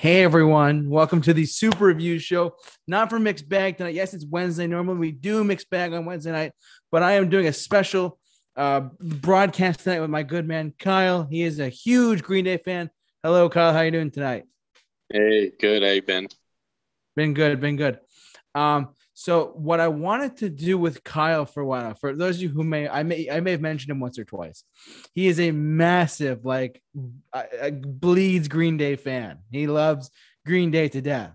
Hey everyone, welcome to the Super Review Show. Not for Mixed Bag tonight. Yes, it's Wednesday. Normally we do Mixed Bag on Wednesday night, but I am doing a special uh, broadcast tonight with my good man Kyle. He is a huge Green Day fan. Hello, Kyle. How are you doing tonight? Hey, good. Hey, Ben. Been Been good. Been good. Um, so what I wanted to do with Kyle for a while, for those of you who may, I may, I may have mentioned him once or twice. He is a massive, like, uh bleeds Green Day fan. He loves Green Day to death.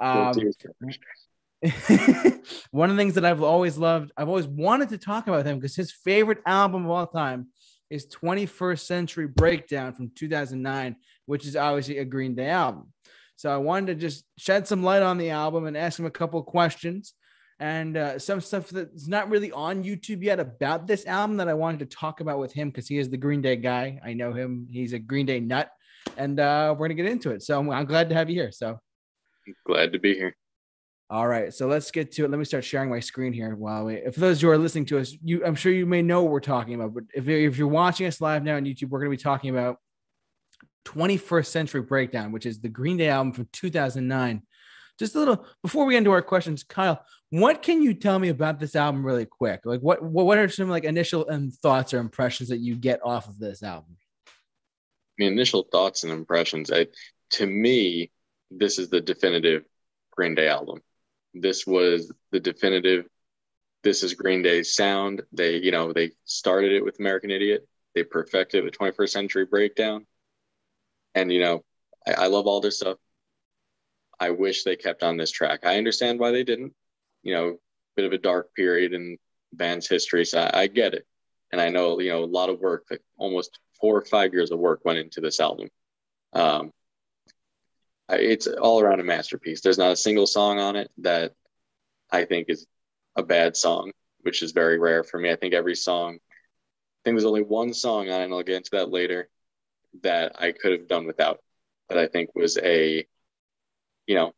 Um, one of the things that I've always loved, I've always wanted to talk about him because his favorite album of all time is 21st Century Breakdown from 2009, which is obviously a Green Day album. So I wanted to just shed some light on the album and ask him a couple of questions and uh, some stuff that's not really on YouTube yet about this album that I wanted to talk about with him because he is the Green Day guy. I know him; he's a Green Day nut, and uh, we're gonna get into it. So I'm, I'm glad to have you here. So glad to be here. All right, so let's get to it. Let me start sharing my screen here while we. If those who are listening to us, you, I'm sure you may know what we're talking about, but if, if you're watching us live now on YouTube, we're going to be talking about 21st Century Breakdown, which is the Green Day album from 2009. Just a little before we get into our questions, Kyle, what can you tell me about this album really quick? Like what what are some like initial um, thoughts or impressions that you get off of this album? Mean, initial thoughts and impressions. I, to me, this is the definitive Green Day album. This was the definitive. This is Green Day's sound. They, you know, they started it with American Idiot. They perfected the 21st Century Breakdown and you know, I, I love all their stuff. I wish they kept on this track. I understand why they didn't. You know, bit of a dark period in band's history, so I, I get it. And I know you know a lot of work, like almost four or five years of work went into this album. Um, it's all around a masterpiece. There's not a single song on it that I think is a bad song, which is very rare for me. I think every song, I think there's only one song on it, and I'll get into that later, that I could have done without, that I think was a, you know,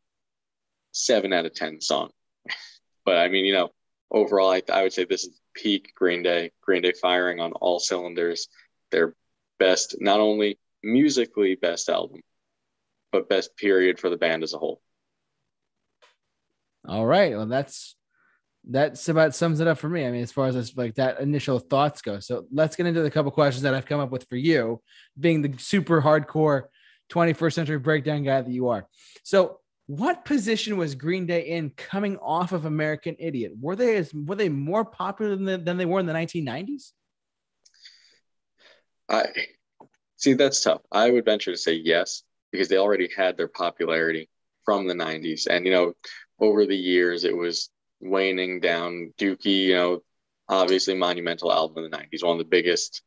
seven out of 10 song. but I mean, you know, overall, I, I would say this is peak Green Day, Green Day firing on all cylinders. Their best, not only musically best album, but best period for the band as a whole. All right. Well, that's that's about sums it up for me. I mean, as far as like that initial thoughts go. So let's get into the couple questions that I've come up with for you, being the super hardcore 21st century breakdown guy that you are. So, what position was Green Day in coming off of American Idiot? Were they as were they more popular than, than they were in the 1990s? I see that's tough. I would venture to say yes because they already had their popularity from the 90s and you know over the years it was waning down. Dookie, you know, obviously monumental album in the 90s, one of the biggest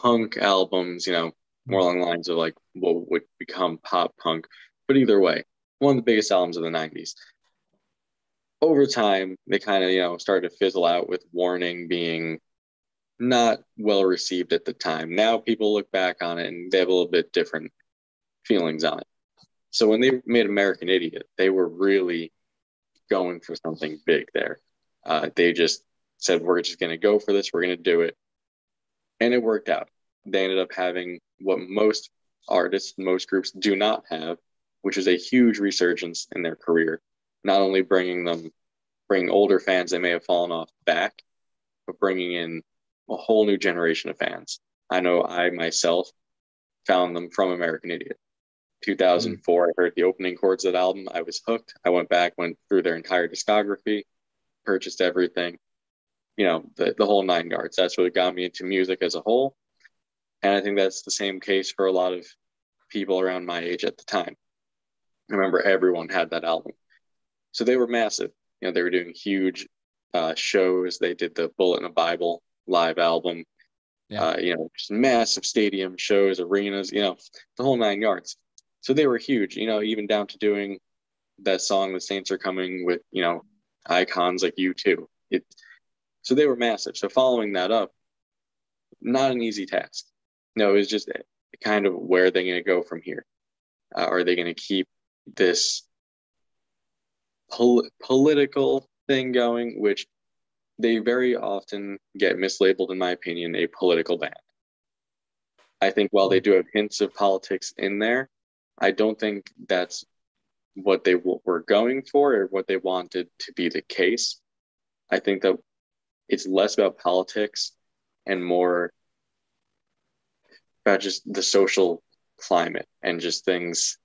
punk albums, you know, more along the lines of like what would become pop punk. But either way, one of the biggest albums of the 90s. Over time, they kind of, you know, started to fizzle out with Warning being not well received at the time. Now people look back on it and they have a little bit different feelings on it. So when they made American Idiot, they were really going for something big there. Uh, they just said, we're just going to go for this, we're going to do it. And it worked out. They ended up having what most artists, most groups do not have, which is a huge resurgence in their career. Not only bringing them, bringing older fans they may have fallen off back, but bringing in a whole new generation of fans. I know I myself found them from American Idiot. 2004, I heard the opening chords of that album. I was hooked. I went back, went through their entire discography, purchased everything, you know, the, the whole nine yards. That's what got me into music as a whole. And I think that's the same case for a lot of people around my age at the time. I remember everyone had that album. So they were massive. You know, they were doing huge uh, shows. They did the Bullet in a Bible live album. Yeah. Uh, you know, just massive stadium shows, arenas, you know, the whole nine yards so they were huge, you know, even down to doing that song, The Saints Are Coming with, you know, icons like U2. It, so they were massive. So following that up, not an easy task. No, it was just kind of where are they going to go from here? Uh, are they going to keep this pol- political thing going, which they very often get mislabeled, in my opinion, a political band. I think while they do have hints of politics in there, I don't think that's what they w- were going for or what they wanted to be the case. I think that it's less about politics and more about just the social climate and just things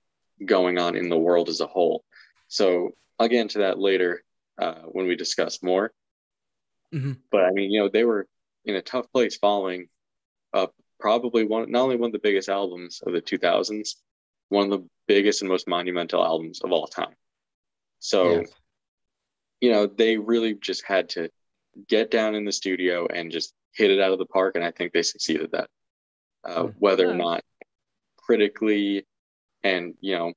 going on in the world as a whole. So I'll get into that later uh, when we discuss more. Mm-hmm. But I mean, you know, they were in a tough place following up probably one, not only one of the biggest albums of the 2000s, one of the biggest and most monumental albums of all time. So, yeah. you know, they really just had to get down in the studio and just hit it out of the park. And I think they succeeded that. Uh, hmm. whether or not critically and, you know,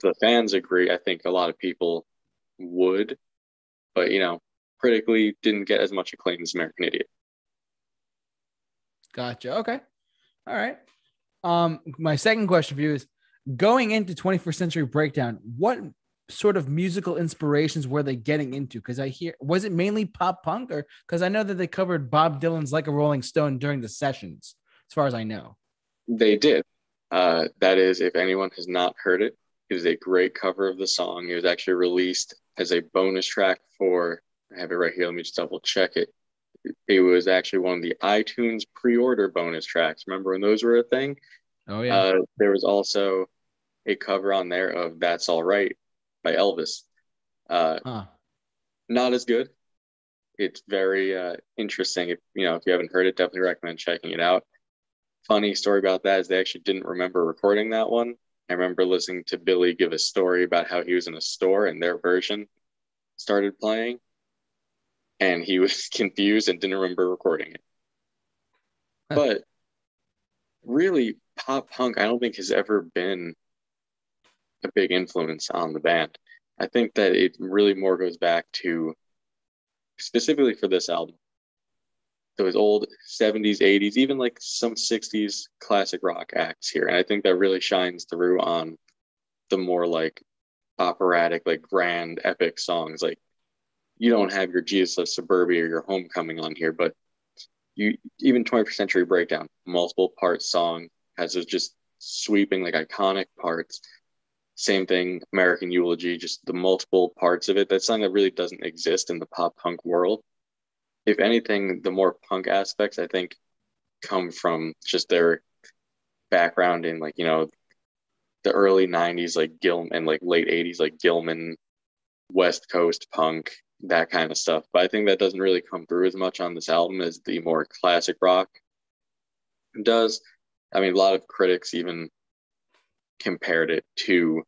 the fans agree, I think a lot of people would, but, you know, critically didn't get as much acclaim as American Idiot. Gotcha. Okay. All right. Um, my second question for you is going into 21st century breakdown, what sort of musical inspirations were they getting into? Because I hear was it mainly pop punk or because I know that they covered Bob Dylan's Like a Rolling Stone during the sessions, as far as I know. They did. Uh, that is, if anyone has not heard it, it is a great cover of the song. It was actually released as a bonus track for I have it right here. Let me just double check it. It was actually one of the iTunes pre-order bonus tracks. Remember when those were a thing? Oh yeah. Uh, there was also a cover on there of "That's All Right" by Elvis. Uh, huh. Not as good. It's very uh, interesting. If you know if you haven't heard it, definitely recommend checking it out. Funny story about that is they actually didn't remember recording that one. I remember listening to Billie give a story about how he was in a store and their version started playing, and he was confused and didn't remember recording it. But really, pop punk, I don't think has ever been a big influence on the band. I think that it really more goes back to specifically for this album, those old 70s, 80s, even like some 60s classic rock acts here. And I think that really shines through on the more like operatic, like grand, epic songs. Like you don't have your Jesus of Suburbia or your Homecoming on here, but you even 21st Century Breakdown, multiple part song has those just sweeping like iconic parts. Same thing, American Eulogy, just the multiple parts of it. That's something that really doesn't exist in the pop punk world. If anything, the more punk aspects I think come from just their background in like, you know, the early 90s, like Gil and like late 80s, like Gilman, West Coast punk, that kind of stuff. But I think that doesn't really come through as much on this album as the more classic rock does. I mean, a lot of critics even compared it to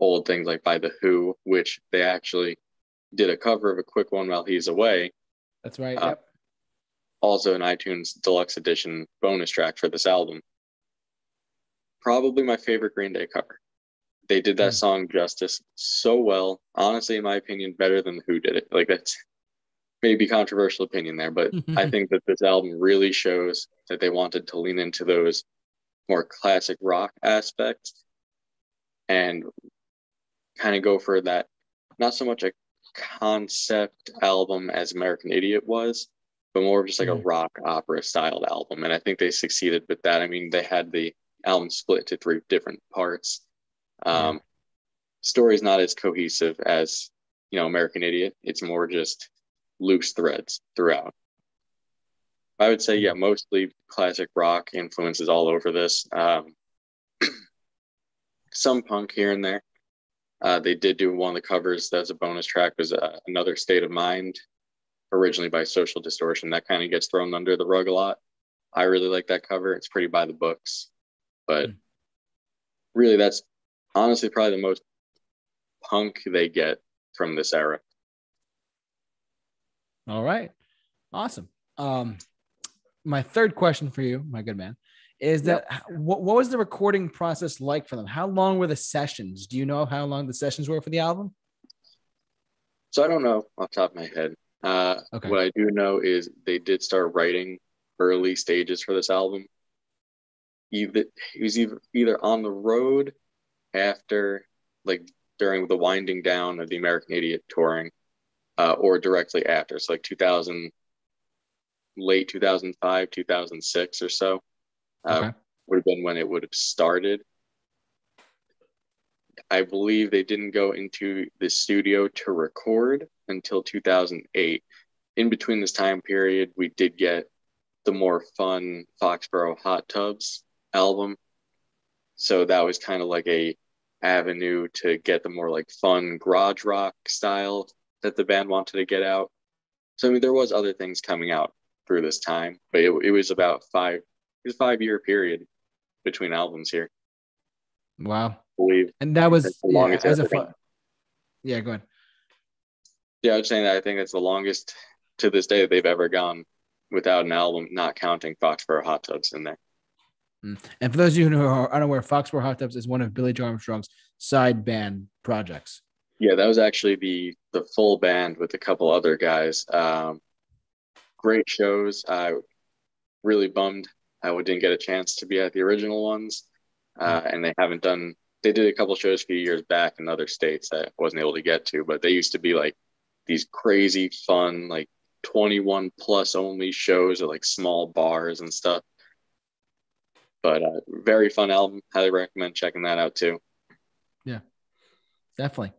old things like by The Who, which they actually did a cover of a quick one while he's away. That's right. Uh, yep. Also, an iTunes deluxe edition bonus track for this album. Probably my favorite Green Day cover. They did that mm. song justice so well. Honestly, in my opinion, better than Who did it. Like that's maybe controversial opinion there, but I think that this album really shows that they wanted to lean into those more classic rock aspects and kind of go for that not so much a concept album as American Idiot was, but more of just like mm. a rock opera styled album. And I think they succeeded with that. I mean, they had the album split to three different parts. Um, Story is not as cohesive as you know American Idiot. It's more just loose threads throughout. I would say, yeah, mostly classic rock influences all over this. Um, some punk here and there. Uh, they did do one of the covers that's a bonus track was uh, another state of mind, originally by Social Distortion. That kind of gets thrown under the rug a lot. I really like that cover. It's pretty by the books, but mm. really, that's honestly probably the most punk they get from this era. All right. Awesome. Um, my third question for you, my good man, is that yep. what, what was the recording process like for them? How long were the sessions? Do you know how long the sessions were for the album? So I don't know off top of my head. Uh, okay. What I do know is they did start writing early stages for this album. Either he was either, either on the road after, like during the winding down of the American Idiot touring, uh, or directly after. So like 2000, late 2005, 2006 or so. Uh, Okay. Would have been when it would have started. I believe they didn't go into the studio to record until 2008. In between this time period, we did get the more fun Foxboro Hot Tubs album. So that was kind of like a avenue to get the more like fun garage rock style that the band wanted to get out. So I mean, there was other things coming out through this time, but it, it was about five, it was a five year period between albums here. Wow. I believe. And that was yeah, longest as a yeah. Go ahead. Yeah, I was saying that I think it's the longest to this day that they've ever gone without an album, not counting Foxboro Hot Tubs in there. Mm. And for those of you who are unaware, Foxboro Hot Tubs is one of Billie Joe Armstrong's side band projects. Yeah, that was actually the the full band with a couple other guys. Um, great shows. I really bummed I didn't get a chance to be at the original ones, uh, and they haven't done. They did a couple shows a few years back in other states that I wasn't able to get to, but they used to be like these crazy fun, like 21 plus only shows at like small bars and stuff. But uh, very fun album. Highly recommend checking that out too. Yeah, definitely.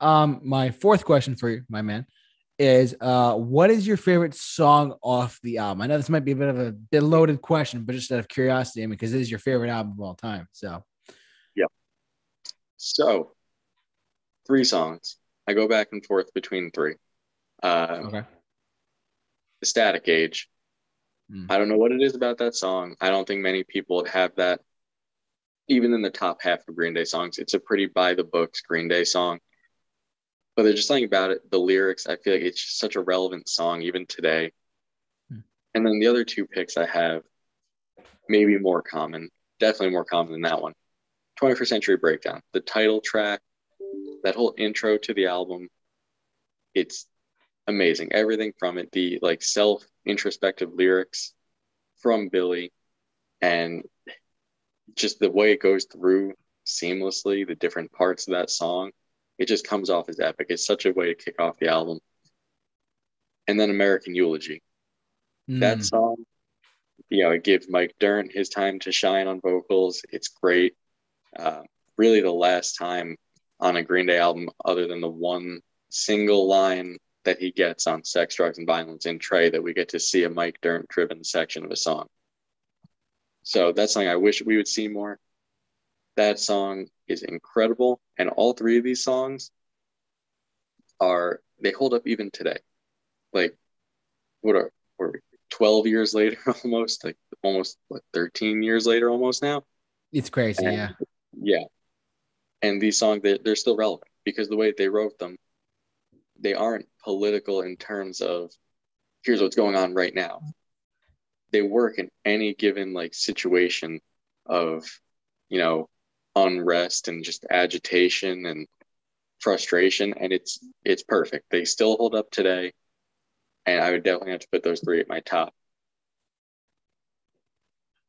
Um, my fourth question for you, my man, is uh, what is your favorite song off the album? I know this might be a bit of a bit loaded question, but just out of curiosity, I mean, because it is your favorite album of all time. So yeah. So, three songs. I go back and forth between three. Uh, okay. The Static Age. Hmm. I don't know what it is about that song. I don't think many people have that. Even in the top half of Green Day songs, it's a pretty by the books Green Day song. But there's just something about it. The lyrics, I feel like it's just such a relevant song even today. Hmm. And then the other two picks I have, maybe more common, definitely more common than that one. 21st Century Breakdown, the title track, that whole intro to the album, it's amazing. Everything from it, the like self introspective lyrics from Billie, and just the way it goes through seamlessly, the different parts of that song, it just comes off as epic. It's such a way to kick off the album. And then American Eulogy, that Mm. song, you know, it gives Mike Dirnt his time to shine on vocals. It's great. Uh, really, the last time on a Green Day album, other than the one single line that he gets on Sex, Drugs, and Violence in Tré, that we get to see a Mike Dirnt driven section of a song. So that's something I wish we would see more. That song is incredible. And all three of these songs are, they hold up even today. Like, what are, what are we, 12 years later almost? Like, almost, what, 13 years later almost now? It's crazy. And- Yeah. Yeah. And these songs, they're, they're still relevant because the way they wrote them, they aren't political in terms of here's what's going on right now. They work in any given like situation of, you know, unrest and just agitation and frustration. And it's it's perfect. They still hold up today. And I would definitely have to put those three at my top.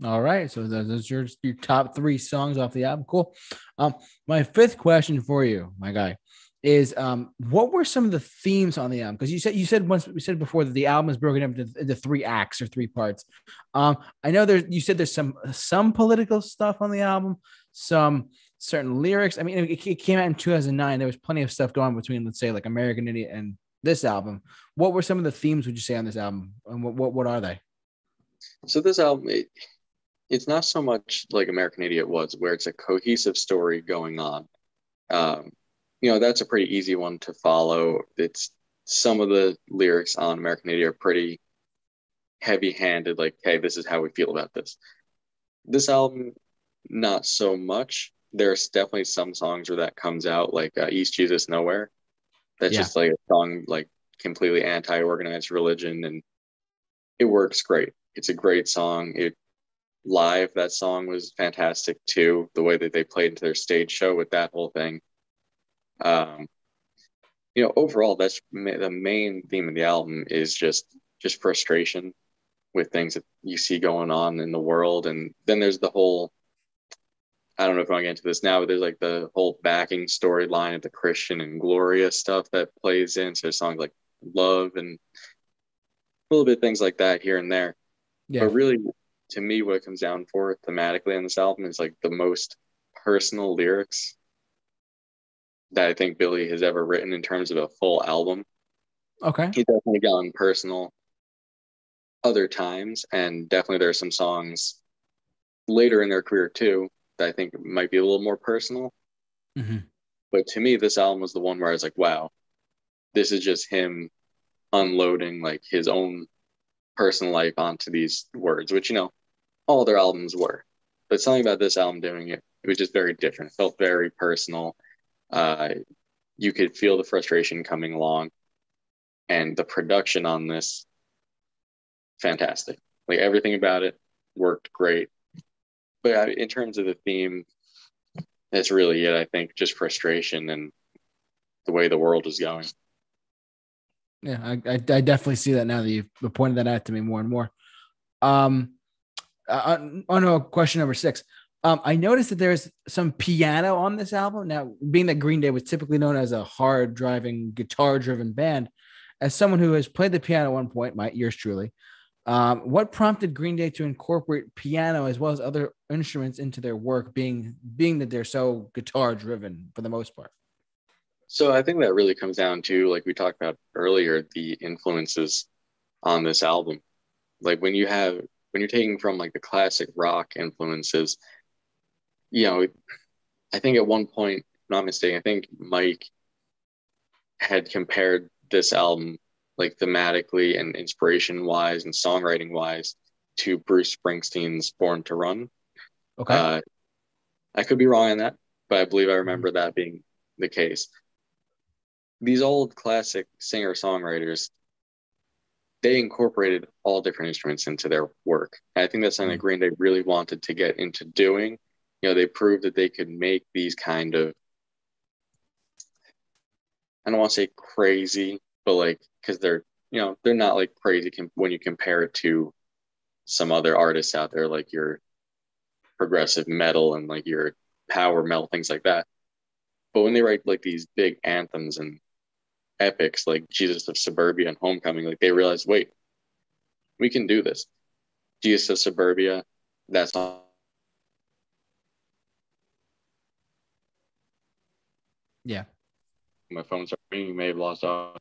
All right. So those are your top three songs off the album. Cool. Um, my fifth question for you, my guy, is um, what were some of the themes on the album? Because you said you said once we said before that the album is broken up into, into three acts or three parts. Um, I know there's you said there's some some political stuff on the album, some certain lyrics. I mean, it, it came out in 2009. There was plenty of stuff going between, let's say, like American Idiot and this album. What were some of the themes would you say on this album, and what what, what are they? So this album, it, it's not so much like American Idiot was, where it's a cohesive story going on. Um, you know, that's a pretty easy one to follow. It's some of the lyrics on American Idiot are pretty heavy-handed, like, "Hey, this is how we feel about this." This album, not so much. There's definitely some songs where that comes out, like uh, "East Jesus Nowhere." That's Yeah. just like a song, like completely anti-organized religion, and it works great. It's a great song. It live that song was fantastic too the way that they played into their stage show with that whole thing um you know overall that's ma- the main theme of the album is just just frustration with things that you see going on in the world and then there's the whole i don't know if i want to get into this now but there's like the whole backing storyline of the christian and gloria stuff that plays in so songs like love and a little bit things like that here and there. Yeah. But really, to me, what it comes down for thematically on this album is like the most personal lyrics that I think Billie has ever written in terms of a full album. Okay. He's definitely gotten personal other times, and definitely there are some songs later in their career too that I think might be a little more personal. hmm But to me, this album was the one where I was like, wow, this is just him unloading like his own personal life onto these words, which, you know, all their albums were. But something about this album doing it, it was just very different. It felt very personal. Uh, you could feel the frustration coming along. And the production on this, fantastic. Like everything about it worked great. But uh, in terms of the theme, that's really it. I think just frustration and the way the world is going. Yeah, I, I, I definitely see that now that you've pointed that out to me more and more. Um, uh, on oh, question number six. Um, I noticed that there's some piano on this album. Now, being that Green Day was typically known as a hard driving, guitar driven band, as someone who has played the piano at one point, my yours truly, um, what prompted Green Day to incorporate piano as well as other instruments into their work, being being that they're so guitar driven for the most part? So I think that really comes down to, like we talked about earlier, the influences on this album. Like when you have when you're taking from like the classic rock influences, you know, I think at one point, not mistaken, I think Mike had compared this album like thematically and inspiration wise and songwriting wise to Bruce Springsteen's Born to Run. Okay. Uh, I could be wrong on that, but I believe I remember that being the case. These old classic singer songwriters, they incorporated all different instruments into their work. And I think that's something that Green Day really wanted to get into doing. You know, they proved that they could make these kind of, I don't want to say crazy, but like, because they're, you know, they're not like crazy com- when you compare it to some other artists out there, like your progressive metal and like your power metal, things like that. But when they write like these big anthems and epics like Jesus of Suburbia and Homecoming, like they realize, wait, we can do this. Jesus of Suburbia, that's not. Yeah. My phone's ringing. You may have lost off.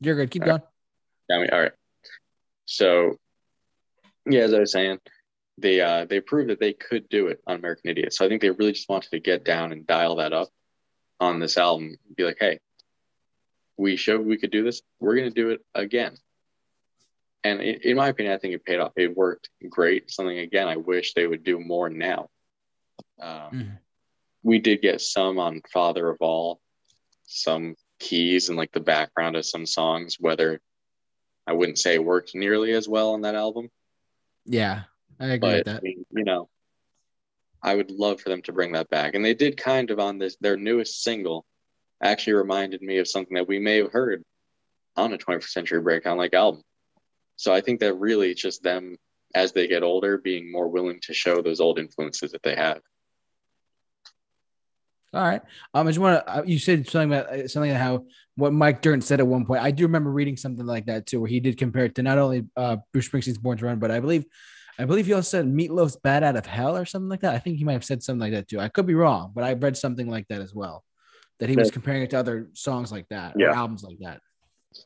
You're good. Keep All going. I mean, all right. So, yeah, as I was saying, they uh, they proved that they could do it on American Idiot. So I think they really just wanted to get down and dial that up on this album. Be like, hey, we showed we could do this. We're gonna do it again. And in, in my opinion, I think it paid off. It worked great. Something again, I wish they would do more now. Um, Mhm. We did get some on Father of All, some keys and like the background of some songs. Whether I wouldn't say it worked nearly as well on that album, Yeah, I agree with but I that. mean, you know, I would love for them to bring that back. And they did kind of on this their newest single actually reminded me of something that we may have heard on a 21st Century Breakdown like album. So I think that really it's just them as they get older being more willing to show those old influences that they have. All right. Um, I just want to. You said something about uh, something about how what Mike Dirnt said at one point. I do remember reading something like that too, where he did compare it to not only uh, Bruce Springsteen's "Born to Run," but I believe, I believe he also said Meatloaf's "Bat Out of Hell" or something like that. I think he might have said something like that too. I could be wrong, but I read something like that as well. That he was comparing it to other songs like that Yeah. or albums like that.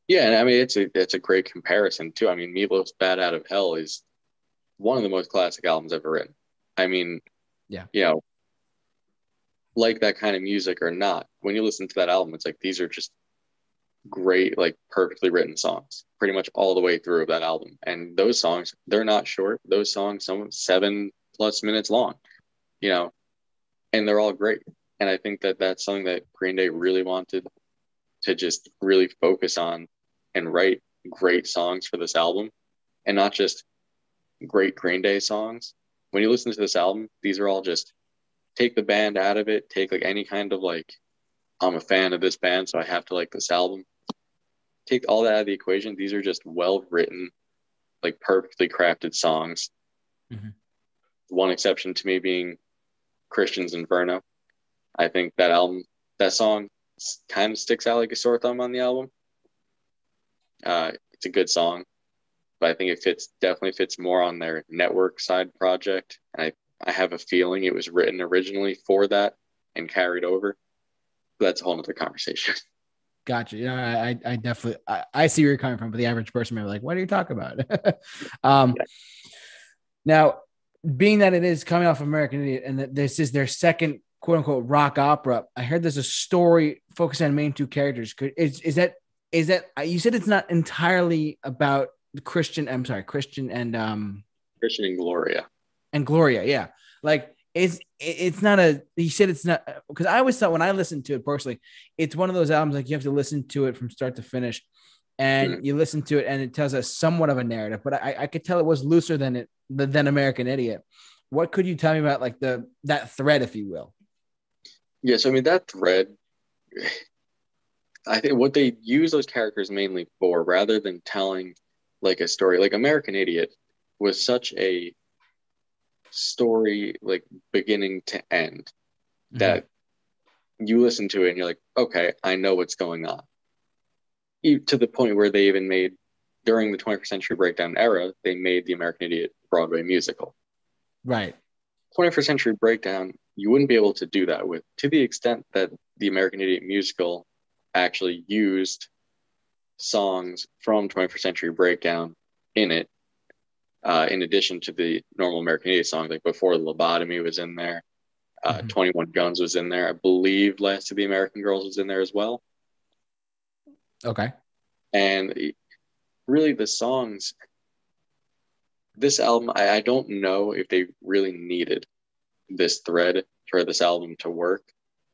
Yeah, and I mean it's a it's a great comparison too. I mean, Meatloaf's "Bat Out of Hell" is one of the most classic albums ever written. I mean, Yeah. you know, like that kind of music or not, when you listen to that album, it's like these are just great, like perfectly written songs, pretty much all the way through of that album. And those songs, they're not short. Those songs, some seven plus minutes long, you know, and they're all great. And I think that that's something that Green Day really wanted to just really focus on and write great songs for this album and not just great Green Day songs. When you listen to this album, these are all just take the band out of it, take like any kind of like, I'm a fan of this band, so I have to like this album. Take all that out of the equation. These are just well written, like perfectly crafted songs. Mhm. One exception to me being Christian's Inferno. I think that album, that song kind of sticks out like a sore thumb on the album. Uh, it's a good song. but I think it fits definitely fits more on their network side project. And I, I have a feeling it was written originally for that and carried over. But that's a whole other conversation. Gotcha. You know, I, I definitely, I, I see where you're coming from, but the average person may be like, what are you talking about? um, yeah. Now, being that it is coming off American Idiot and that this is their second quote unquote rock opera, I heard there's a story focused on main two characters. Could is is that is that you said it's not entirely about Christian? I'm sorry, Christian and um Christian and Gloria and Gloria. Yeah, like it's it's not a he said it's not because i always thought when i listened to it personally it's one of those albums like you have to listen to it from start to finish and mm. you listen to it and it tells us somewhat of a narrative but i i could tell it was looser than it than american idiot what could you tell me about like the that thread if you will yes i mean that thread i think what they use those characters mainly for rather than telling like a story like american idiot was such a story like beginning to end mm-hmm. that you listen to it and you're like okay i know what's going on. To the point where they even made during the 21st century breakdown era they made the american idiot broadway musical. Right. 21st century breakdown you wouldn't be able to do that with to the extent that the american idiot musical actually used songs from 21st century breakdown in it uh, in addition to the normal American Idiot song, like before the lobotomy was in there, uh, mm-hmm. 21 Guns was in there. I believe Last of the American Girls was in there as well. Okay. And really, the songs, this album, I, I don't know if they really needed this thread for this album to work.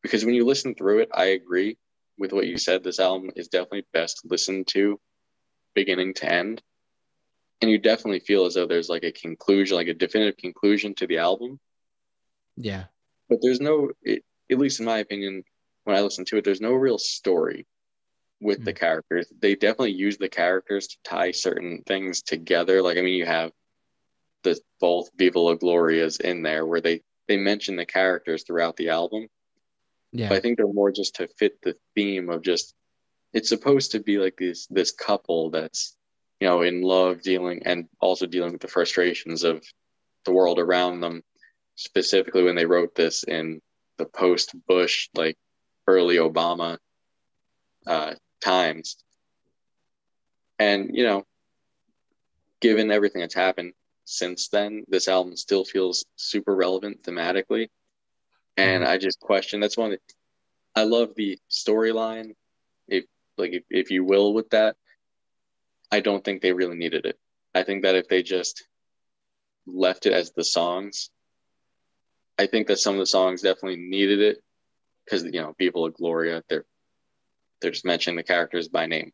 Because when you listen through it, I agree with what you said. This album is definitely best listened to beginning to end and you definitely feel as though there's like a conclusion, like a definitive conclusion to the album. Yeah. But there's no, it, at least in my opinion, when I listen to it, there's no real story with mm. the hmm. characters. They definitely use the characters to tie certain things together. Like, I mean, you have the both Viva La Glorias in there where they, they mention the characters throughout the album. Yeah. But I think they're more just to fit the theme of just, it's supposed to be like this, this couple that's you know, in love, dealing and also dealing with the frustrations of the world around them. Specifically, when they wrote this in the post Bush, like early Obama uh, times. And, you know, given everything that's happened since then, this album still feels super relevant thematically. And mm-hmm. I just question that's one that I love the storyline, if like if, if you will, with that. I don't think they really needed it. I think that if they just left it as the songs, I think that some of the songs definitely needed it because you know Viva la Gloria they're they're just mentioning the characters by name.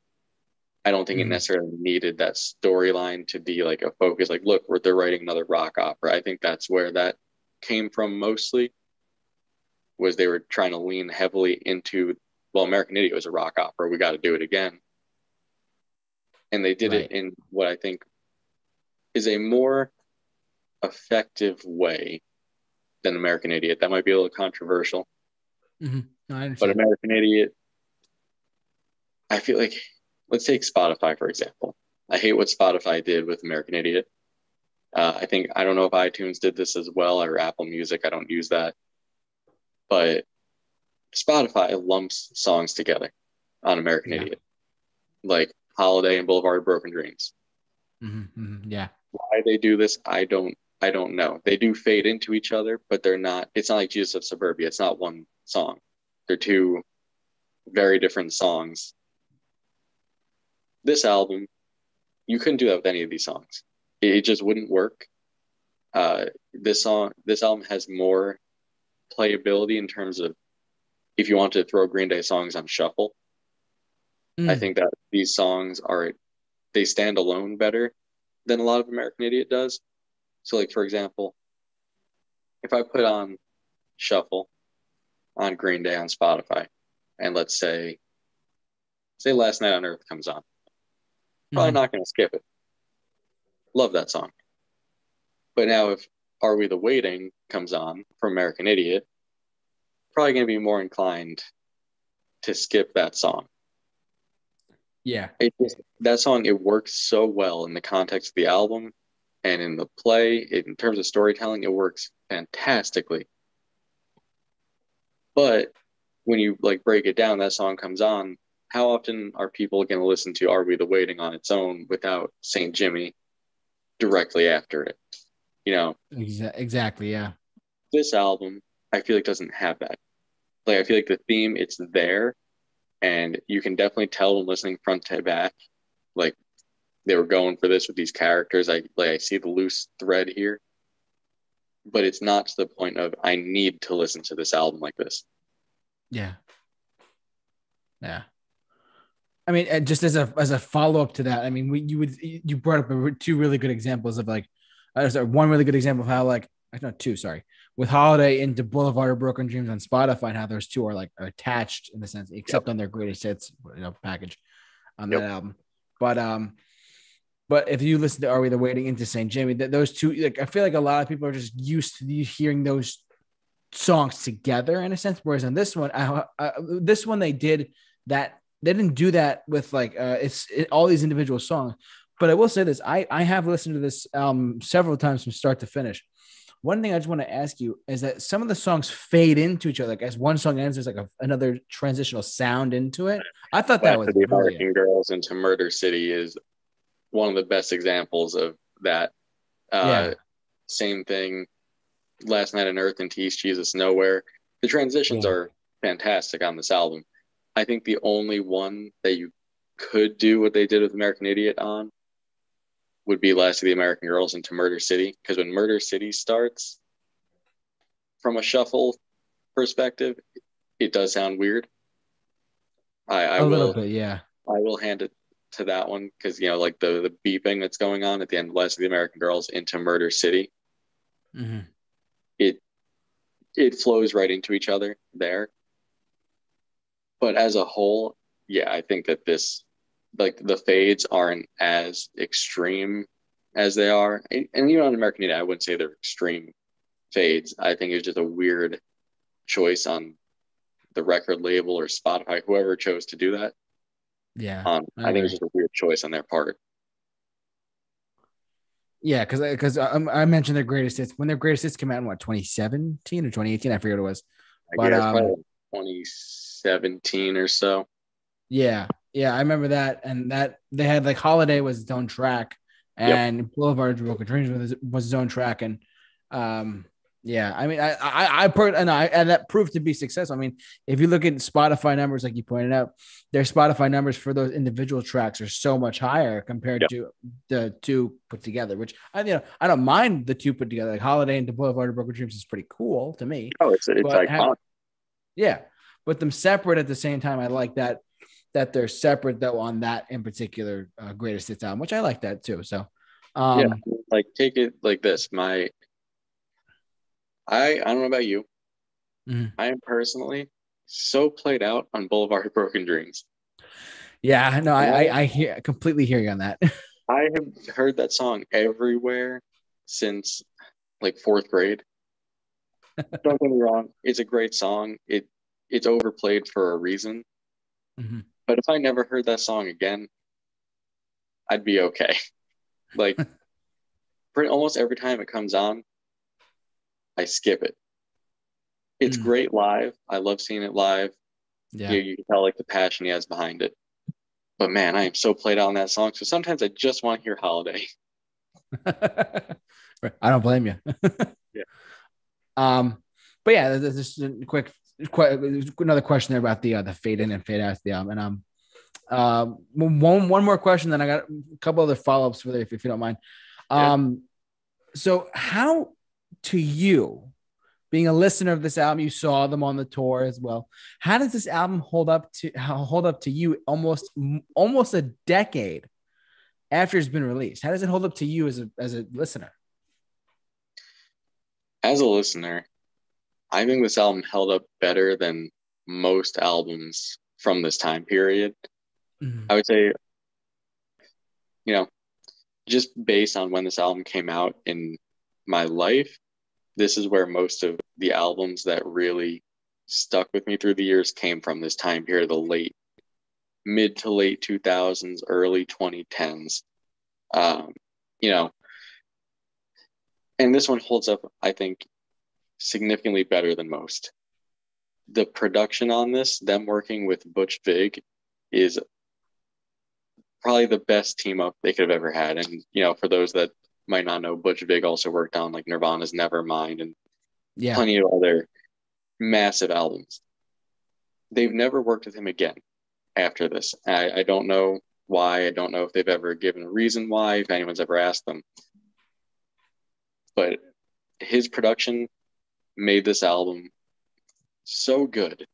I don't think mm-hmm. it necessarily needed that storyline to be like a focus. Like, look, they're writing another rock opera. I think that's where that came from mostly. Was they were trying to lean heavily into well, American Idiot was a rock opera. We got to do it again and they did right. it in what I think is a more effective way than American Idiot. That might be a little controversial, mm-hmm. no, but American Idiot, I feel like let's take Spotify for example. I hate what Spotify did with American Idiot. Uh, I think I don't know if iTunes did this as well or Apple Music. I don't use that, but Spotify lumps songs together on American yeah. Idiot. Like Holiday and Boulevard of Broken Dreams. Mm-hmm, mm-hmm, yeah. Why they do this, I don't I don't know. They do fade into each other, but they're not it's not like Jesus of Suburbia. It's not one song. They're two very different songs. This album, you couldn't do that with any of these songs. It, it just wouldn't work. Uh, this song, this album has more playability in terms of if you want to throw Green Day songs on shuffle, Mm. I think that these songs are they stand alone better than a lot of American Idiot does. So, like for example, if I put on Shuffle on Green Day on Spotify, and let's say, say Last Night on Earth comes on, probably mm not going to skip it. Love that song. But now, if Are We the Waiting comes on for American Idiot, probably going to be more inclined to skip that song Yeah. It just that song it works so well in the context of the album and in the play. in terms of storytelling, it works fantastically. But when you like break it down, that song comes on. How often are people going to listen to "Are We the Waiting" on its own without Saint Jimmy directly after it? You know, exactly. Yeah. This album, I feel like doesn't have that. Like I feel like the theme, it's there, and you can definitely tell when listening front to back, like they were going for this with these characters. I like I see the loose thread here, but it's not to the point of I need to listen to this album like this. Yeah. Yeah. I mean, just as a as a follow up to that, I mean, we you would you brought up two really good examples of like, uh, one really good example of how like not two, sorry, with Holiday into Boulevard of Broken Dreams on Spotify and how those two are like attached in the sense, except yep. on their greatest hits, you know, package on yep. that album. But um, but if you listen to Are We the Waiting into St. Jimmy, that those two, like I feel like a lot of people are just used to hearing those songs together in a sense. Whereas on this one, I, I, this one they did that they didn't do that with like uh, it's it, all these individual songs. But I will say this: I I have listened to this album several times from start to finish. One thing I just want to ask you is that some of the songs fade into each other. Like as one song ends, there's like a, another transitional sound into it. I thought that was the American Girls into Murder City is one of the best examples of that. Uh, yeah. Same thing. Last Night on Earth and East Jesus Nowhere. The transitions yeah. are fantastic on this album. I think the only one that you could do what they did with American Idiot on would be Last of the American Girls into Murder City. Because when Murder City starts, from a shuffle perspective, it does sound weird. I, I a will, little bit, yeah. I will hand it to that one because you know, like the the beeping that's going on at the end of Last of the American Girls into Murder City. Mm-hmm. It it flows right into each other there. But as a whole, yeah, I think that this like the fades aren't as extreme as they are, and, and even on American Idiot, I wouldn't say they're extreme fades. I think it's just a weird choice on the record label or Spotify, whoever chose to do that. Yeah, um, I, I think it's just a weird choice on their part. Yeah, because because I, I, mentioned their greatest hits when their greatest hits came out in what 2017 or 2018, I forget what it was. But um, 2017 or so. Yeah, yeah, I remember that, and that they had like Holiday was its own track, and yep. Boulevard of Broken Dreams was, was its own track, and um, yeah, I mean, I, I, I, per, and I, and that proved to be successful. I mean, if you look at Spotify numbers, like you pointed out, their Spotify numbers for those individual tracks are so much higher compared yep. to the two put together. Which I, you know, I don't mind the two put together. Like Holiday and the Boulevard of Broken Dreams is pretty cool to me. Oh, it's it's iconic. Have, yeah, but them separate at the same time, I like that that they're separate though on that in particular uh, greatest hits album, which I like that too. So, um, yeah, like take it like this. My, I I don't know about you. Mm-hmm. I am personally so played out on Boulevard of Broken Dreams. Yeah, no, I, I, I hear I completely hear you on that. I have heard that song everywhere since like fourth grade. Don't get me wrong, it's a great song. It it's overplayed for a reason. Mm-hmm. But if I never heard that song again, I'd be okay. Like pretty almost every time it comes on, I skip it. It's mm. great live. I love seeing it live. Yeah. You, you can tell like the passion he has behind it. But man, I am so played out on that song. So sometimes I just want to hear Holiday. I don't blame you. yeah. Um, but yeah, this is a quick another question there about the uh, the fade in and fade out the album. And um, uh, one one more question, then I got a couple other follow ups for if, if you don't mind. Um, yeah. so how to you, being a listener of this album, you saw them on the tour as well. How does this album hold up to hold up to you almost almost a decade after it's been released? How does it hold up to you as a as a listener? As a listener, I think this album held up better than most albums from this time period. Mm-hmm. I would say, you know, just based on when this album came out in my life, this is where most of the albums that really stuck with me through the years came from this time period, the late mid to late 2000s, early 2010s. Um, you know, and this one holds up, I think, significantly better than most. The production on this, them working with Butch Vig, is probably the best team up they could have ever had. And you know, for those that might not know, Butch Vig also worked on like Nirvana's Nevermind and Yeah. plenty of other massive albums. They've never worked with him again after this. I, I don't know why. I don't know if they've ever given a reason why, if anyone's ever asked them. But his production made this album so good.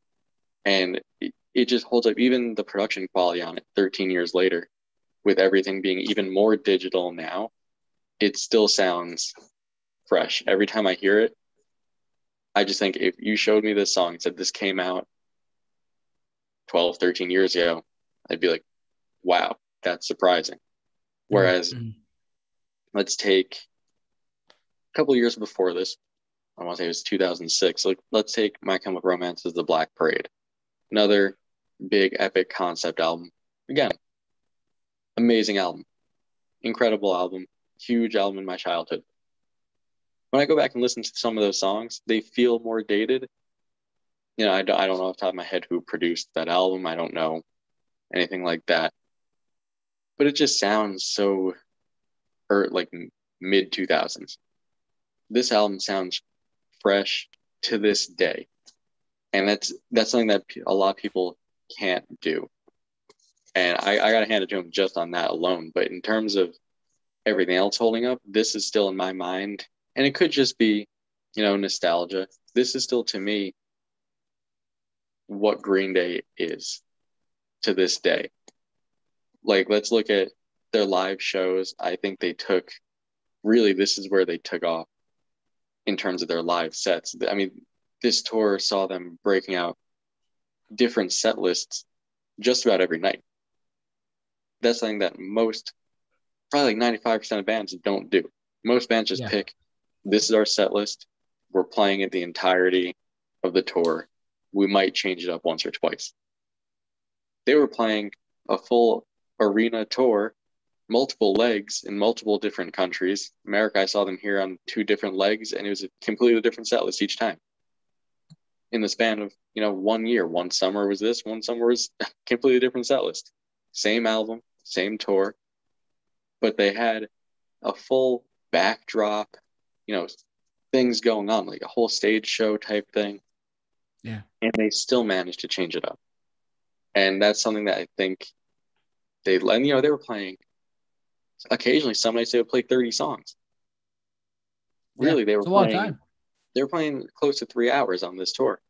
And it, it just holds up, even the production quality on it 13 years later, with everything being even more digital now, it still sounds fresh. Every time I hear it, I just think if you showed me this song and said this came out 12, 13 years ago, I'd be like, wow, that's surprising. Whereas Mhm. let's take a couple years before this, I want to say it was 2006. Like, let's take My Chemical Romance as the Black Parade, another big epic concept album. Again, amazing album, incredible album, huge album in my childhood. When I go back and listen to some of those songs, they feel more dated. You know, I I don't know off the top of my head who produced that album. I don't know anything like that. But it just sounds so, or like mid 2000s. This album sounds fresh to this day. And that's that's something that a lot of people can't do. And I, I got to hand it to him just on that alone. But in terms of everything else holding up, this is still in my mind. And it could just be, you know, nostalgia. This is still to me what Green Day is to this day. Like, let's look at their live shows. I think they took really, this is where they took off in terms of their live sets. I mean, this tour saw them breaking out different set lists just about every night. That's something that most, probably like 95% of bands don't do. Most bands just Yeah. pick this is our set list. We're playing it the entirety of the tour. We might change it up once or twice. They were playing a full arena tour, multiple legs in multiple different countries. America, I saw them here on two different legs, and it was a completely different set list each time. In the span of you know one year, one summer was this, one summer was a completely different set list. Same album, same tour, but they had a full backdrop, you know, things going on, like a whole stage show type thing. Yeah. And they still managed to change it up. And that's something that I think they, and you know, they were playing occasionally, some nights they would play 30 songs. Yeah, Really, they were It's a long playing, time. they were playing close to three hours on this tour.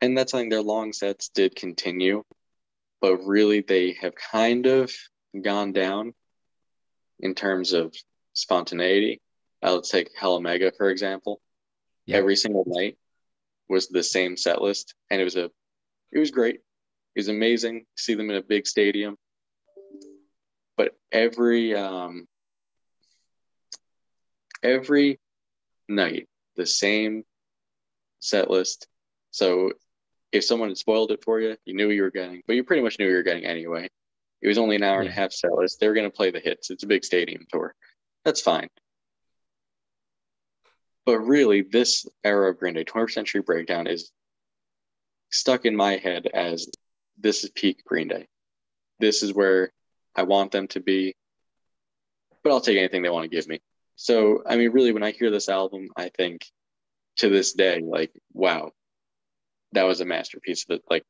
And that's something their long sets did continue, but really they have kind of gone down in terms of spontaneity. Uh, let's take Hella Mega, for example. Yeah. Every single night was the same set list, and it was a it was great. It was amazing to see them in a big stadium. But every um every night, the same set list. So if someone had spoiled it for you, you knew you were getting, but you pretty much knew you were getting anyway. It was only an hour and a half set list. They were going to play the hits. It's a big stadium tour. That's fine. But really, this era of Green Day, 20th Century Breakdown, is stuck in my head as this is peak Green Day. This is where I want them to be, but I'll take anything they want to give me. So, I mean, really, when I hear this album, I think to this day, like, wow, that was a masterpiece of it, like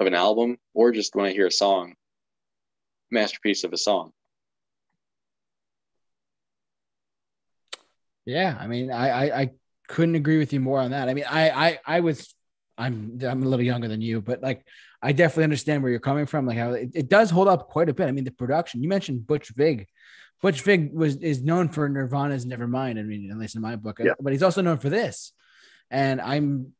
of an album, or just when I hear a song, masterpiece of a song. Yeah, I mean, I, I I couldn't agree with you more on that. I mean, I I I was I'm I'm a little younger than you, but like I definitely understand where you're coming from. Like how it, it does hold up quite a bit. I mean, the production. You mentioned Butch Vig. Butch Vig was is known for Nirvana's Nevermind. I mean, at least in my book, Yeah. but he's also known for this. And I'm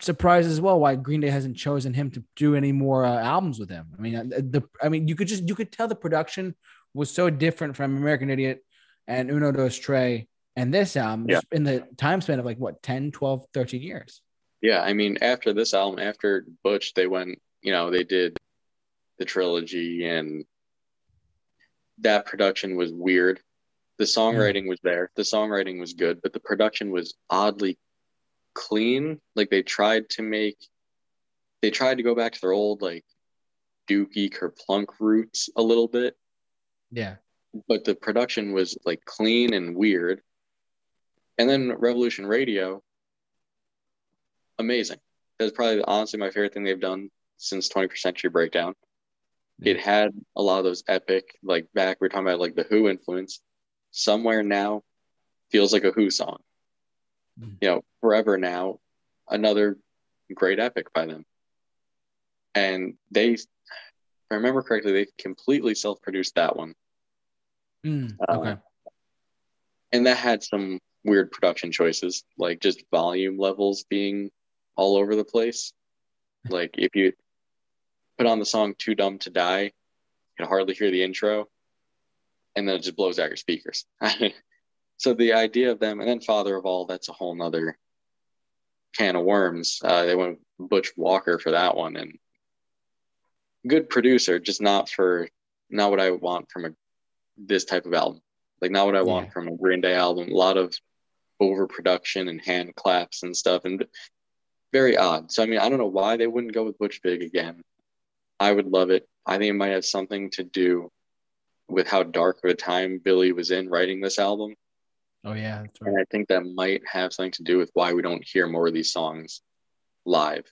surprised as well why Green Day hasn't chosen him to do any more uh, albums with him. I mean, uh, the I mean, you could just you could tell the production was so different from American Idiot and Uno Dos Tres and this album Yeah. in the time span of like what 10 12 13 years Yeah, I mean, after this album, after Butch, they went, you know, they did the trilogy and that production was weird. The songwriting was there. The songwriting was good, but the production was oddly clean. Like they tried to make they tried to go back to their old like Dookie Kerplunk roots a little bit. Yeah. But the production was like clean and weird. And then Revolution Radio, amazing. That's probably honestly my favorite thing they've done since 21st Century Breakdown. It had a lot of those epic, like back we are talking about like the Who influence. Somewhere now feels like a Who song. Mm. You know, forever now, another great epic by them. And they, if I remember correctly, they completely self-produced that one. Mm, okay. And that had some weird production choices, like just volume levels being all over the place. Like if you put on the song Too Dumb to Die, you can hardly hear the intro, and then it just blows out your speakers. so the idea of them, and then Father of All, that's a whole nother can of worms. Uh, they went Butch Walker for that one, and good producer, just not for not what I want from a this type of album. Like not what I want yeah. from a Green Day album. A lot of overproduction and hand claps and stuff, and very odd. So I mean, I don't know why they wouldn't go with Butch Vig again. I would love it. I think it might have something to do with how dark of a time Billie was in writing this album. Oh yeah, right. and I think that might have something to do with why we don't hear more of these songs live.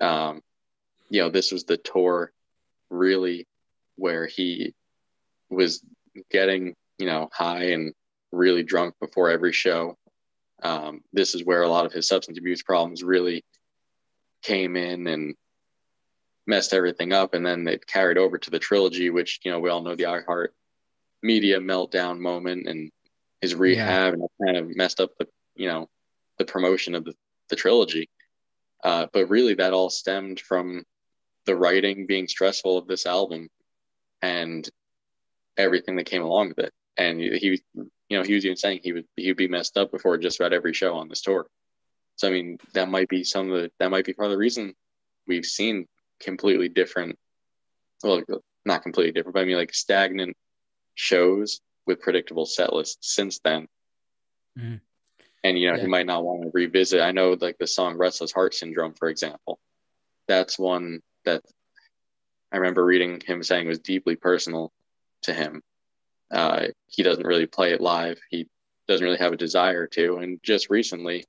Um, you know, this was the tour really where he was getting, you know, high and really drunk before every show. Um, this is where a lot of his substance abuse problems really came in and messed everything up. And then it carried over to the trilogy, which, you know, we all know the iHeart media meltdown moment and his rehab yeah. and kind of messed up the, you know, the promotion of the, the trilogy. Uh, but really that all stemmed from the writing being stressful of this album and everything that came along with it. And he, you know, he was even saying he would he would be messed up before just about every show on this tour. So I mean, that might be some of the that might be part of the reason we've seen completely different well not completely different but i mean like stagnant shows with predictable set lists since then mm-hmm. and you know yeah. he might not want to revisit i know like the song restless heart syndrome for example that's one that i remember reading him saying was deeply personal to him uh, he doesn't really play it live he doesn't really have a desire to and just recently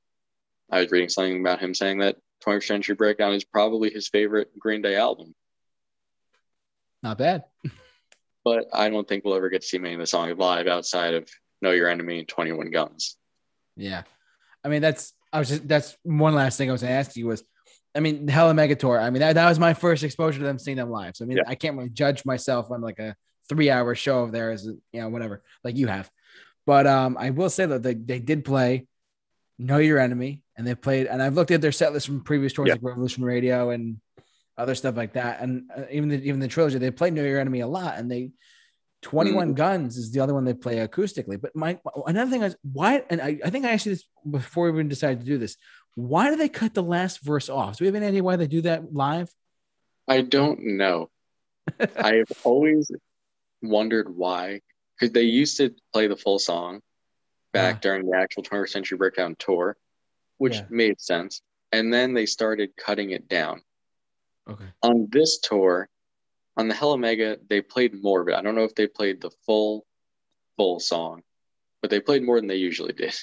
i was reading something about him saying that 21st Century Breakdown is probably his favorite Green Day album. Not bad. but I don't think we'll ever get to see many of the songs live outside of Know Your Enemy and 21 Guns. Yeah. I mean, that's, I was just, that's one last thing I was going to ask you was, I mean, Hella Mega Tour. I mean, that, that was my first exposure to them seeing them live. So, I mean, yeah. I can't really judge myself on like a three hour show of theirs, you know, whatever, like you have. But um, I will say that they, they did play Know Your Enemy, and they played. And I've looked at their set list from previous tours, yeah. like Revolution Radio and other stuff like that. And uh, even the, even the trilogy, they played Know Your Enemy a lot, and they 21 mm. Guns is the other one they play acoustically. But my another thing is why, and I, I think I asked you this before we even decided to do this. Why do they cut the last verse off? Do we have any idea why they do that live? I don't know. I've always wondered why, because they used to play the full song, back yeah. during the actual 21st Century Breakdown tour, which yeah. made sense. And then they started cutting it down. Okay. On this tour, on the Hella Mega, they played more of it. I don't know if they played the full, full song, but they played more than they usually did.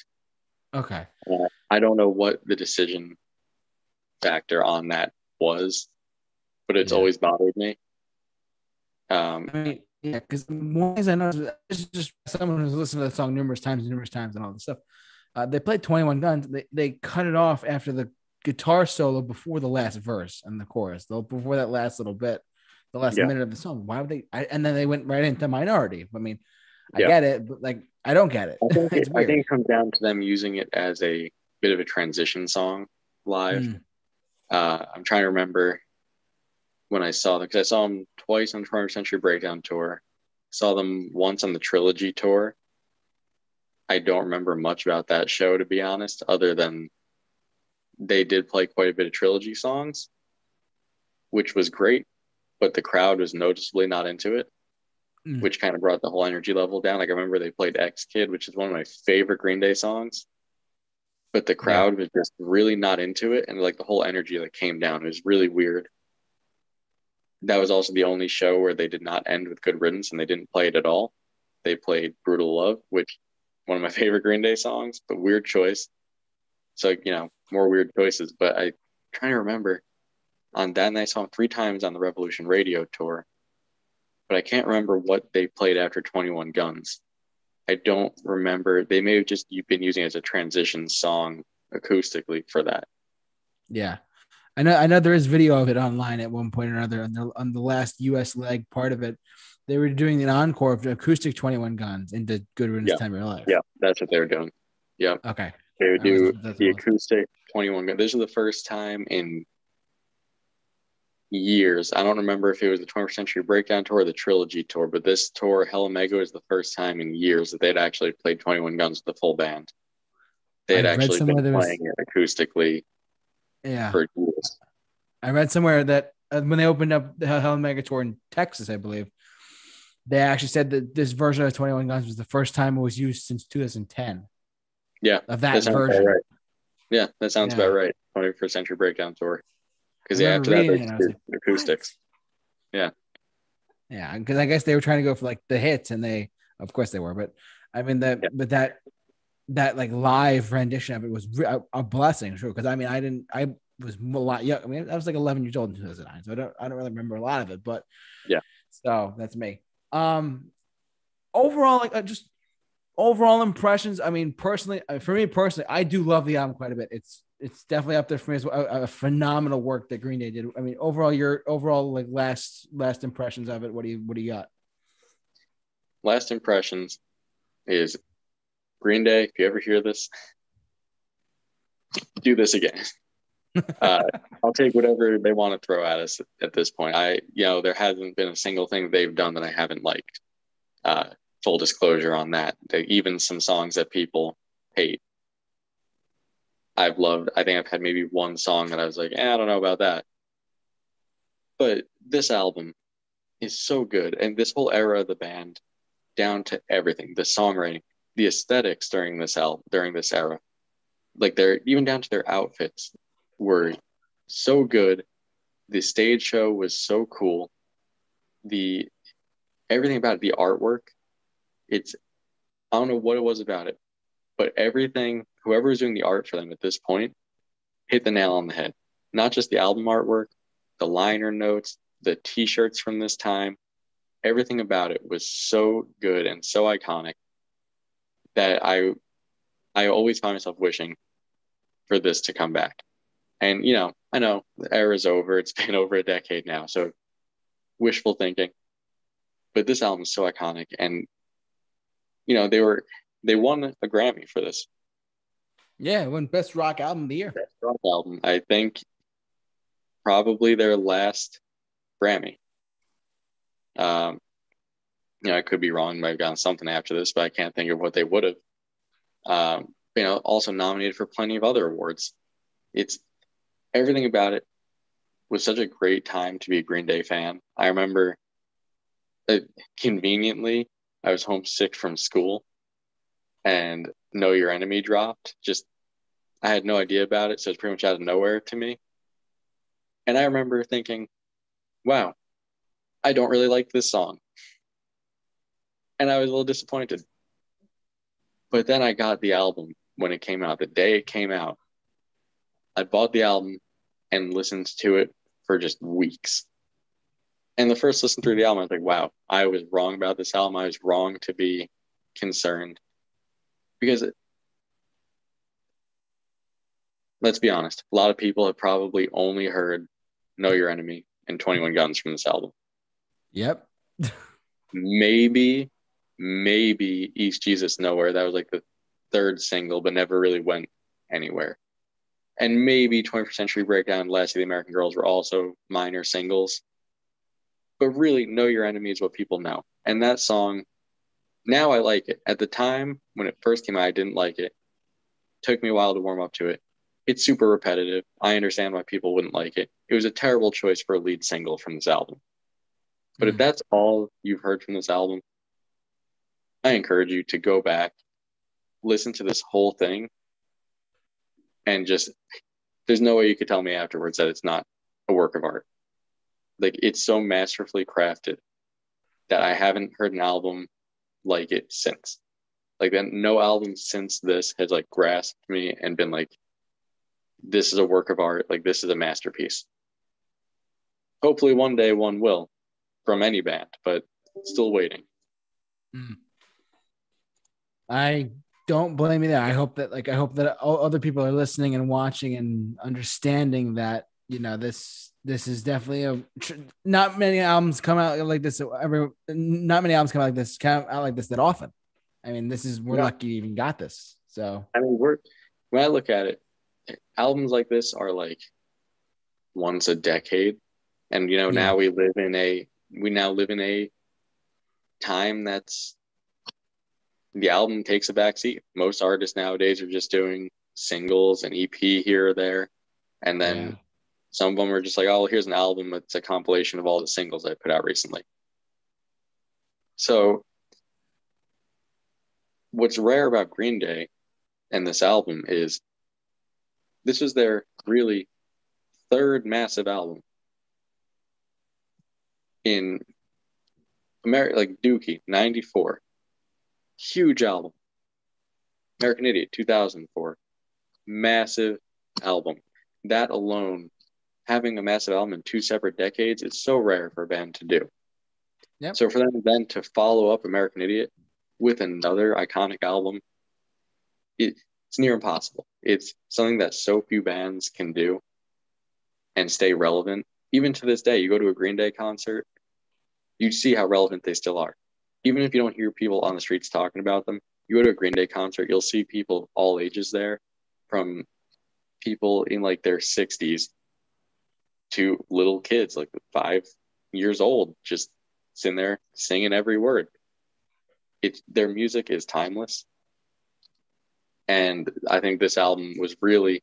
Okay. Uh, I don't know what the decision factor on that was, but it's yeah. always bothered me. Um, I mean, yeah, because one thing I know is just someone who's listened to the song numerous times, numerous times, and all this stuff. Uh, they played 21 Guns. They, they cut it off after the guitar solo before the last verse and the chorus, though before that last little bit, the last yeah. minute of the song. Why would they? I, and then they went right into Minority. I mean, I yeah. get it, but like I don't get it. I think it, I think it comes down to them using it as a bit of a transition song live. Mm. Uh, I'm trying to remember when I saw them because I saw them twice on the 21st Century Breakdown tour. Saw them once on the Trilogy tour. I don't remember much about that show to be honest, other than they did play quite a bit of Trilogy songs, which was great. but the crowd was noticeably not into it, Mm. which kind of brought the whole energy level down. Like I remember they played X Kid, which is one of my favorite Green Day songs, but the crowd was just really not into it, and like the whole energy that came down it was really weird. That was also the only show where they did not end with Good Riddance, and they didn't play it at all. They played Brutal Love, which one of my favorite Green Day songs, but weird choice. So you know, more weird choices. But I trying to remember on that night I saw them three times on the Revolution Radio tour, but I can't remember what they played after Twenty One Guns. I don't remember. They may have just you've been using it as a transition song acoustically for that. Yeah. I know I know there is video of it online at one point or another on the on the last US leg part of it. They were doing an encore of the acoustic 21 guns into Good Riddance Yeah. Time of Your Life. Yeah, that's what they were doing. Yeah. Okay. They would do was- the acoustic 21 Guns. This is the first time in years. I don't remember if it was the 21st Century Breakdown Tour or the Trilogy Tour, but this tour, Hella Mega, is the first time in years that they'd actually played 21 Guns with the full band. They had actually been there was- playing it acoustically Yeah. for. I read somewhere that uh, when they opened up the Hella Mega Tour in Texas, I believe, they actually said that this version of 21 Guns was the first time it was used since 2010. Yeah, Of that, That version. right. Yeah, that sounds Yeah. about right. 21st Century Breakdown Tour. Because yeah, after that, they it and I was did acoustics. Yeah, yeah, because I guess they were trying to go for like the hits, and they, of course, they were. But I mean, that, Yeah. but that, that like live rendition of it was re- a, blessing, sure. Because I mean, I didn't, I was a lot young. I mean, I was like 11 years old in 2009, so I don't, I don't really remember a lot of it. But Yeah. so that's me. Um, overall, like uh, just overall impressions. I mean, personally, uh, for me personally, I do love the album quite a bit. It's it's definitely up there for me as well. A, a phenomenal work that Green Day did. I mean, overall, your overall like last last impressions of it. What do you what do you got? Last impressions is Green Day. If you ever hear this, do this again. uh, I'll take whatever they want to throw at us at this point. I, you know, there hasn't been a single thing they've done that I haven't liked. Uh, full disclosure on that. They, even some songs that people hate, I've loved. I think I've had maybe one song that I was like, eh, I don't know about that. But this album is so good, and this whole era of the band, down to everything, the songwriting, the aesthetics during this album, during this era, like they're even down to their outfits were so good. The stage show was so cool. The everything about it, the artwork, it's I don't know what it was about it, but everything, whoever was doing the art for them at this point, hit the nail on the head. Not just the album artwork, the liner notes, the t-shirts from this time, everything about it was so good and so iconic that I I always find myself wishing for this to come back. And you know, I know the era's over. It's been over a decade now, so wishful thinking. But this album is so iconic, and you know they were they won a Grammy for this Yeah, it won best rock album of the year. best rock album. I think probably their last Grammy. Um, you know, I could be wrong. Might have gotten something after this, but I can't think of what they would have. Um, you know, also nominated for plenty of other awards. It's everything about it was such a great time to be a Green Day fan. I remember uh, conveniently, I was homesick from school and Know Your Enemy dropped. Just, I had no idea about it. So it's pretty much out of nowhere to me. And I remember thinking, wow, I don't really like this song. And I was a little disappointed. But then I got the album when it came out, the day it came out. I bought the album and listened to it for just weeks. And the first listen through the album, I was like, wow, I was wrong about this album. I was wrong to be concerned. Because it, let's be honest, a lot of people have probably only heard Know Your Enemy and 21 Guns from this album. Yep. Maybe, maybe East Jesus Nowhere. That was like the third single, but never really went anywhere. And maybe 21st Century Breakdown, Last of the American Girls were also minor singles. But really, Know Your Enemy is what people know. And that song, now I like it. At the time when it first came out, I didn't like it. Took me a while to warm up to it. It's super repetitive. I understand why people wouldn't like it. It was a terrible choice for a lead single from this album. But if hmm. that's all you've heard from this album, I encourage you to go back, listen to this whole thing, and just there's no way you could tell me afterwards that it's not a work of art. Like it's so masterfully crafted that I haven't heard an album like it since. Like then no album since this has like grasped me and been like, this is a work of art, like this is a masterpiece. Hopefully one day one will from any band, but still waiting. Mm. I don't blame you there. I hope that like I hope that other people are listening and watching and understanding that you know this this is definitely a not many albums come out like this every not many albums come out like this come out like this that often. I mean, this is we're yeah. lucky even got this. So I mean, we're when I look at it, albums like this are like once a decade, and you know yeah. now we live in a we now live in a time that's the album takes a backseat. Most artists nowadays are just doing singles and EP here or there. And then yeah. some of them are just like, oh, here's an album. It's a compilation of all the singles I put out recently. So, what's rare about Green Day and this album is this was their really third massive album in America, like Dookie, 94 huge album. American Idiot 2004, massive album. That alone, having a massive album in two separate decades, is so rare for a band to do. Yep. So for them then to follow up American Idiot with another iconic album, it, it's near impossible. It's something that so few bands can do and stay relevant. Even to this day, you go to a Green Day concert, you see how relevant they still are even if you don't hear people on the streets talking about them, you go to a Green Day concert, you'll see people of all ages there, from people in like their 60s to little kids, like five years old, just sitting there singing every word. It their music is timeless, and I think this album was really.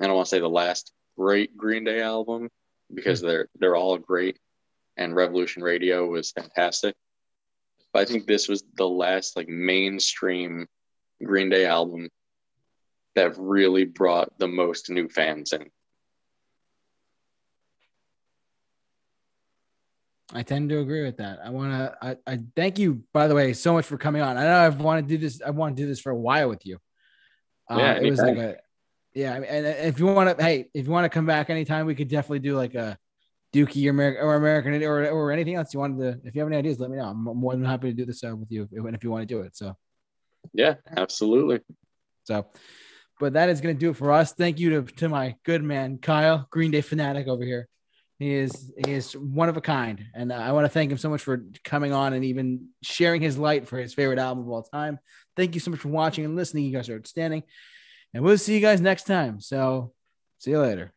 I don't want to say the last great Green Day album because hmm. they're they're all great, and Revolution Radio was fantastic. But I think this was the last like mainstream Green Day album that really brought the most new fans in. I tend to agree with that. I want to. I, I thank you, by the way, so much for coming on. I know I've wanted to do this. I want to do this for a while with you. Uh, yeah, it was like a. Yeah, and if you want to, hey, if you want to come back anytime, we could definitely do like a Dookie or, American or American or, or anything else you wanted to, if you have any ideas, let me know. I'm more than happy to do this uh, with you if, if you want to do it. So, yeah, absolutely. So, but that is going to do it for us. Thank you to, to my good man, Kyle, Green Day fanatic over here. He is he is one of a kind, and I want to thank him so much for coming on and even sharing his light for his favorite album of all time. Thank you so much for watching and listening. You guys are outstanding, and we'll see you guys next time. So, see you later.